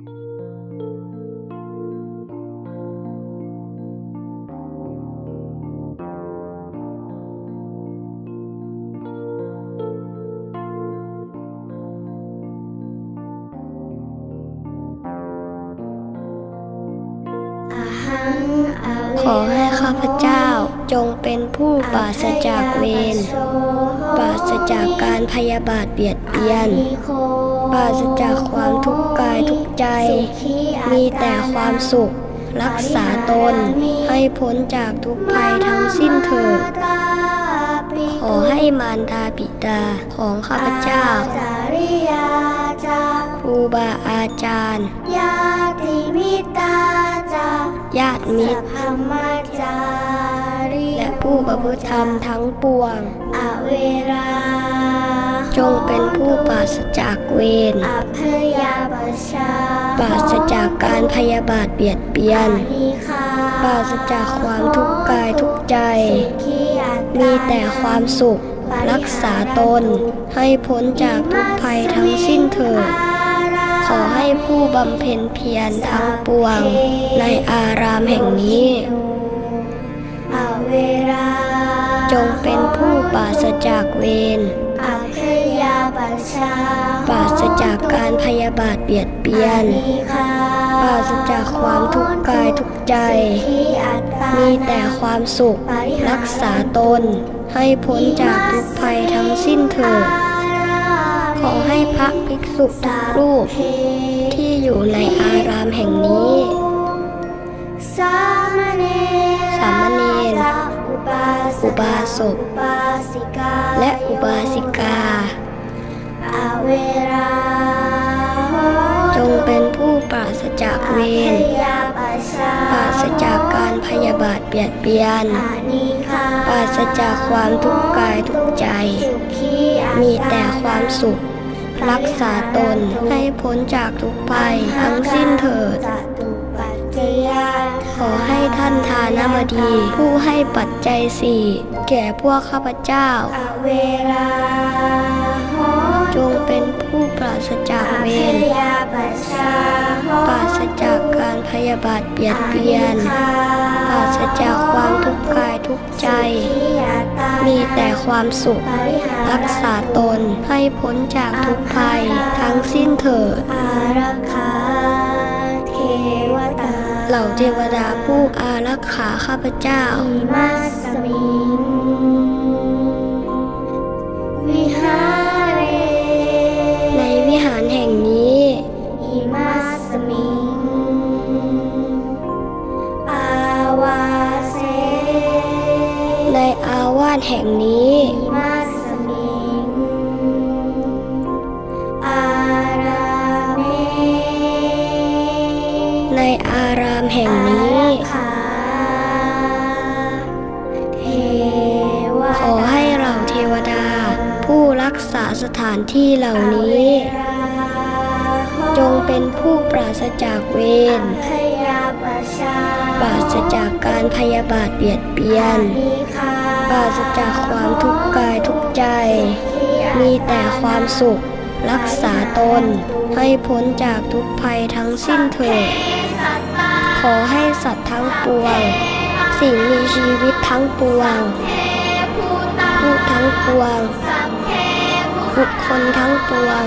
ขอให้ข้าพเจ้าจงเป็นผู้ปราศจากเวร ปราศจากการพยาบาทเบียดเบียน ปราศจากความทุกข์กายทุกใจ มีแต่ความสุข รักษาตนให้พ้นจากทุกภัยทั้งสิ้นเถิด ขอให้มารดาบิดาของข้าพเจ้า ครูบาอาจารย์ ญาติมิตาจาญาติมิตรพมจาริและผู้ประพฤติธรรมทั้งปวง อเวรา จงเป็นผู้ปราศจากเวรอภยาปชาปราศจากการพยาบาทเบียดเบียนนิคาปราศจากความทุกข์กายทุกใจขีอัตตามีแต่ความสุข รักษาตน ให้พ้นจากทุกภัยทั้งสิ้นเถิดขอให้ผู้บำเพ็ญเพียรทั้งปวง ในอารามแห่งนี้อเวราจงเป็นผู้ปราศจากเวรอภยา ปชาปราศจากการพยาบาทเบียดเบียนนิคาปราศจากความทุกข์กายทุกใจขีอัตตามีแต่ความสุขรักษาตน ให้พ้นจากทุกภัยทั้งสิ้นเถิดขอให้พระภิกษุทุกรูป ที่อยู่ในอารามแห่งนี้ สามเณรสามเณรอุบาสอุบาสกอุบาสิกาและอุบาสิกาอเวรา จงเป็นผู้ปราศจากเวรยาปชาปราศจากการพยาบาทเบียดเบียนอานิคาปราศจากความทุกข์กายทุกใจสุขีอัตตามีแต่ความสุข รักษาตนให้พ้นจากทุกภัยทั้งสิ้นเถิดจตุปัจจ ยาขอให้ท่านทานบดี ผู้ให้ปัจจัยสี่แก่พวกข้าพเจ้าอเวราโหจงเป็นผู้ปราศจากเวรยาปชาโหปราศจากการพยาบาทเบียดเบียน ปราศจากความทุกข์กายทุกใจ มีแต่ความสุข รักษาตนให้พ้นจากทุกภัยทั้งสิ้นเถิดอารักขาเทวตา เหล่าเทวดาผู้อารักขาข้าพเจ้าอิมาสมิง แห่งนี้ขาเทวขอให้เหล่าเทวดา ผู้รักษาสถานที่เหล่านี้ จงเป็นผู้ปราศจากเวรพยาปชาปราศจากการพยาบาทเบียดเบียนนิคาปราศจากความทุกข์กายทุกใจ มีแต่ความสุขรักษาตนให้พ้นจากทุกภัยทั้งสิ้นเถิด ขอให้สัตว์ทั้งปวง สิ่งมีชีวิตทั้งปวงผู้ทั้งปวงบุคคลทั้งปวง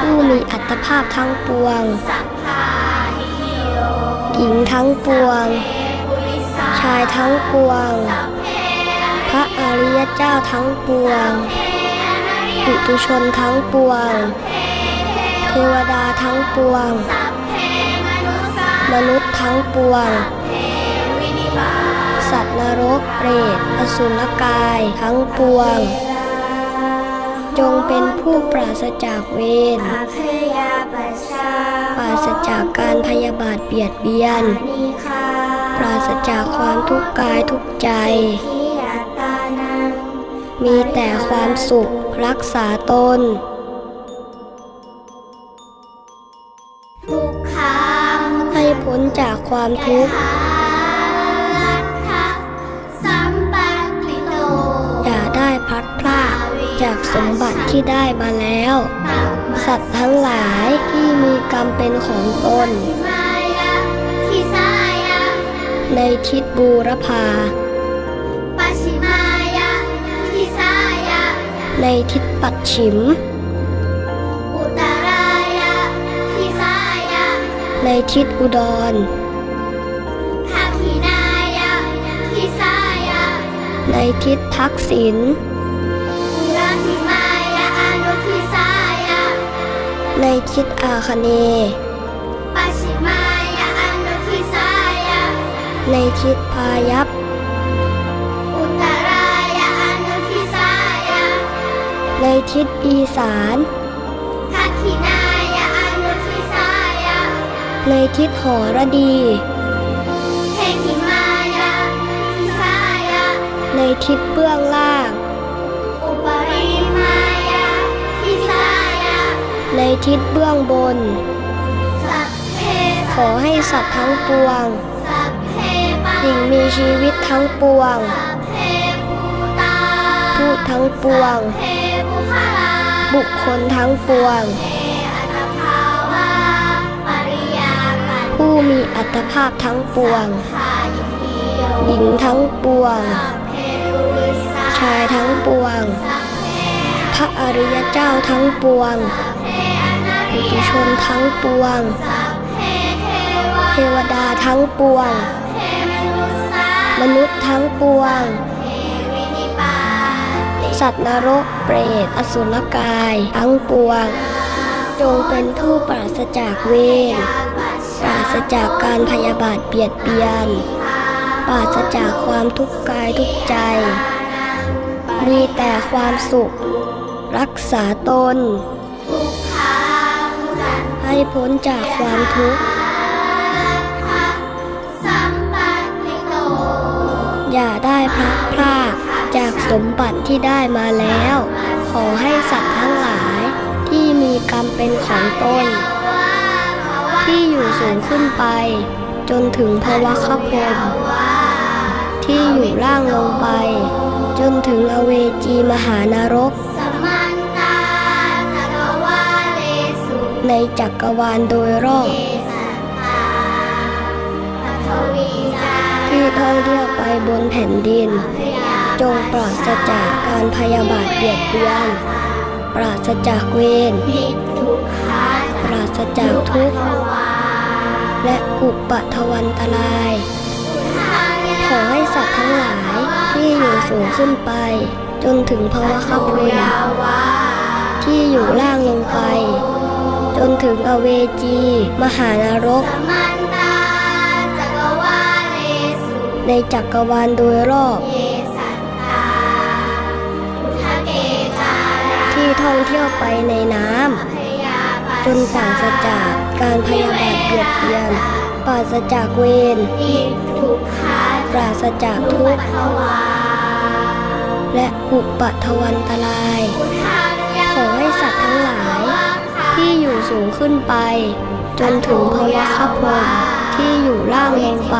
ผู้มีอัตภาพทั้งปวงหญิงทั้งปวง ชายทั้งปวง พระอริยเจ้าทั้งปวงปุตุชนทั้งปวง เทวดาทั้งปวง มนุษย์ทั้งปวง สัตว์นรกเปรตอสุรกายทั้งปวง จงเป็นผู้ปราศจากเวรปราศจากการพยาบาทเบียดเบียน ปราศจากความทุกข์กายทุกใจ มีแต่ความสุขรักษาตน ความทุกข์สัมปัตติโตอย่าได้พลัดพรากจากสมบัติที่ได้มาแล้ว สัตว์ทั้งหลายที่มีกรรมเป็นของตนมายะทิสายะในทิศบูรพาปัชชิมายะทิสายะในทิศปัดฉิมอุตรายะทิสายะในทิศอุดร ในทิศทักษิณอุรังสิมายะอนุทิสายะในทิศอาคเนย์ปัชชิมายะอนุทิสายะในทิศพายัพอุตรายะอนุทิสายะในทิศอีสานทักขินายะอนุทิสายะในทิศหอระดี ทิศเบื้องล่าง อุปริมายะทิสายะในทิศเบื้องบน สัพเพขอให้สัตว์ทั้งปวง สัพเพปัสิ่งมีชีวิตทั้งปวง สัพเพปูตาผู้ทั้งปวงเพปุคลาบุคคลทั้งปวงเออัตภาวาปริยาปันผู้มีอัตภาพทั้งปวงทายทีโยหญิงทั้งปวง ปวง พระอริยเจ้าทั้งปวงปุถุชนทั้งปวง เทวดาทั้งปวง มนุษย์ทั้งปวง สัตว์นรกเปรตอสุรกาย ทั้งปวง จงเป็นผู้ปราศจากเวรปราศจากการพยาบาทเบียดเบียน ปราศจากความทุกข์กายทุกใจ แต่ความสุข รักษาตน ให้พ้นจากความทุกข์ อย่าได้พลัดพรากจากสมบัติที่ได้มาแล้ว ขอให้สัตว์ทั้งหลายที่มีกรรมเป็นของตนที่อยู่สูงขึ้นไป จนถึงภวะคพรมที่อยู่ล่างลงไป จนถึงอเวจีมหานรก สมันตาจักรวาเลสุในจักรวาลโดยรอบเอสัตตาปัทวีจาที่ท่องเที่ยวไปบนแผ่นดินพยาจงปราศจากการพยาบาทเบียดเบียน ปราศจากเวรนิทุกขาปราศจากทุกข์และอุปทวันตราย สูงขึ้นไป จนถึงภาวะคพรหมที่อยู่ล่างลงไป จนถึงอเวจี มหานรกสมันจักรวาเลสุในจักรวาลโดยรอบที่ท่องเที่ยวไปในน้ำจนปราศจากการพยาบาทเบียดเบียนปราศจากเวรนิทุกขาปราศจากทุกข์ และอุปทวันตราย ขอให้สัตว์ทั้งหลาย ที่อยู่สูงขึ้นไป จนถึงภาวะคพรหมที่อยู่ล่างลงไป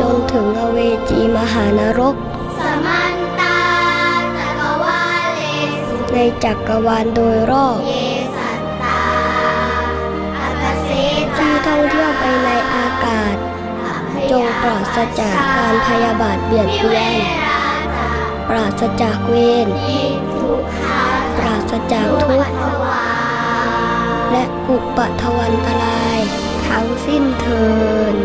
จนถึงอเวจีมหานรก ในจักรวาลโดยรอบที่ท่องเที่ยวไปในอากาศ จงปราศจากการพยาบาทเบียดเบียน ปราศจากเวรนิทุกขาปราศจากทุกข์วาและอุปทวันตรายทั้งสิ้นเทิน